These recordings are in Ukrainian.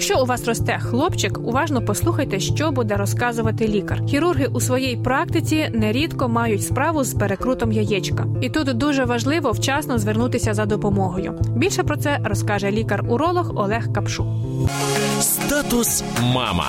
Якщо у вас росте хлопчик, уважно послухайте, що буде розказувати лікар. Хірурги у своїй практиці нерідко мають справу з перекрутом яєчка, і тут дуже важливо вчасно звернутися за допомогою. Більше про це розкаже лікар-уролог Олег Капшу. Статус мама.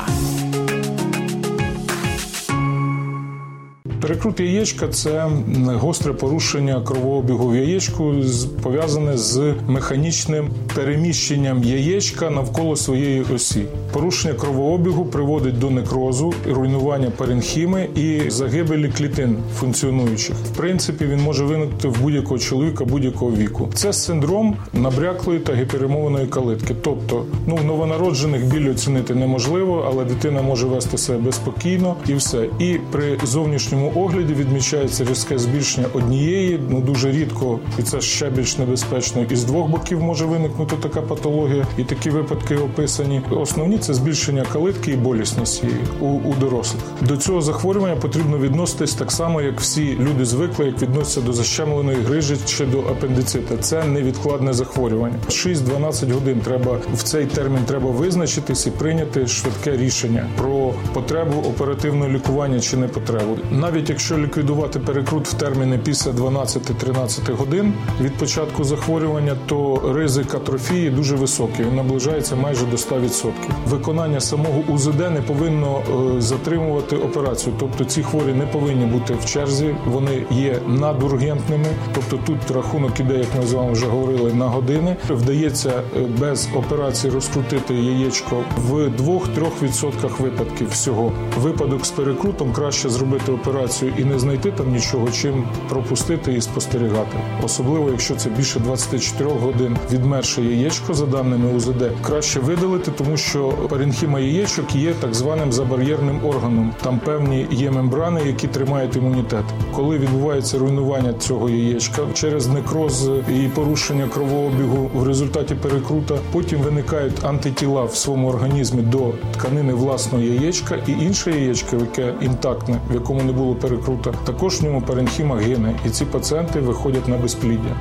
Перекрут яєчка це гостре порушення кровообігу в яєчку, пов'язане з механічним переміщенням яєчка навколо своєї осі. Порушення кровообігу приводить до некрозу, руйнування паренхіми і загибелі клітин функціонуючих. В принципі, він може виникнути в будь-якого чоловіка будь-якого віку. Це синдром набряклої та гіперемованої калитки. Тобто, ну новонароджених біль оцінити неможливо, але дитина може вести себе безпокійно і все. І при зовнішньому огляді відмічається різке збільшення однієї, ну дуже рідко, і це ще більш небезпечно. І з двох боків може виникнути така патологія, і такі випадки описані. Основні це збільшення калитки і болісність її у, у дорослих. До цього захворювання потрібно відноситись так само, як всі люди звикли, як відносяться до защемленої грижі чи до апендицита. Це невідкладне захворювання. 6-12 годин треба в цей термін треба визначитись і прийняти швидке рішення про потребу оперативного лікування чи не потребу. Навіть якщо ліквідувати перекрут в терміни після 12-13 годин від початку захворювання, то ризик атрофії дуже високий. Він наближається майже до 100%. Виконання самого УЗД не повинно е, затримувати операцію. Тобто ці хворі не повинні бути в черзі, вони є надургентними. Тобто тут рахунок іде, як ми з вами вже говорили, на години. Вдається е, без операції розкрутити яєчко в 2-3% випадків всього. Випадок з перекрутом краще зробити операцію і не знайти там нічого, чим пропустити і спостерігати. Особливо, якщо це більше 24 годин відмерше яєчко, за даними УЗД, краще видалити, тому що паренхіма яєчок є так званим забар'єрним органом. Там певні є мембрани, які тримають імунітет. Коли відбувається руйнування цього яєчка через некроз і порушення кровообігу в результаті перекрута, потім виникають антитіла в своєму організмі до тканини власного яєчка, і інше яєчко, яке інтактне, в якому не було перекрута, також в ньому паренхіма гине, і ці пацієнти виходять на безпліддя.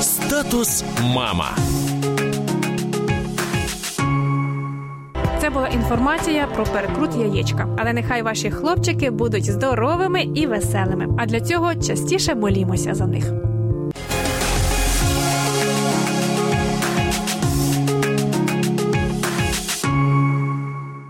Статус мама. Це була інформація про перекрут яєчка. Але нехай ваші хлопчики будуть здоровими і веселими. А для цього частіше молімося за них.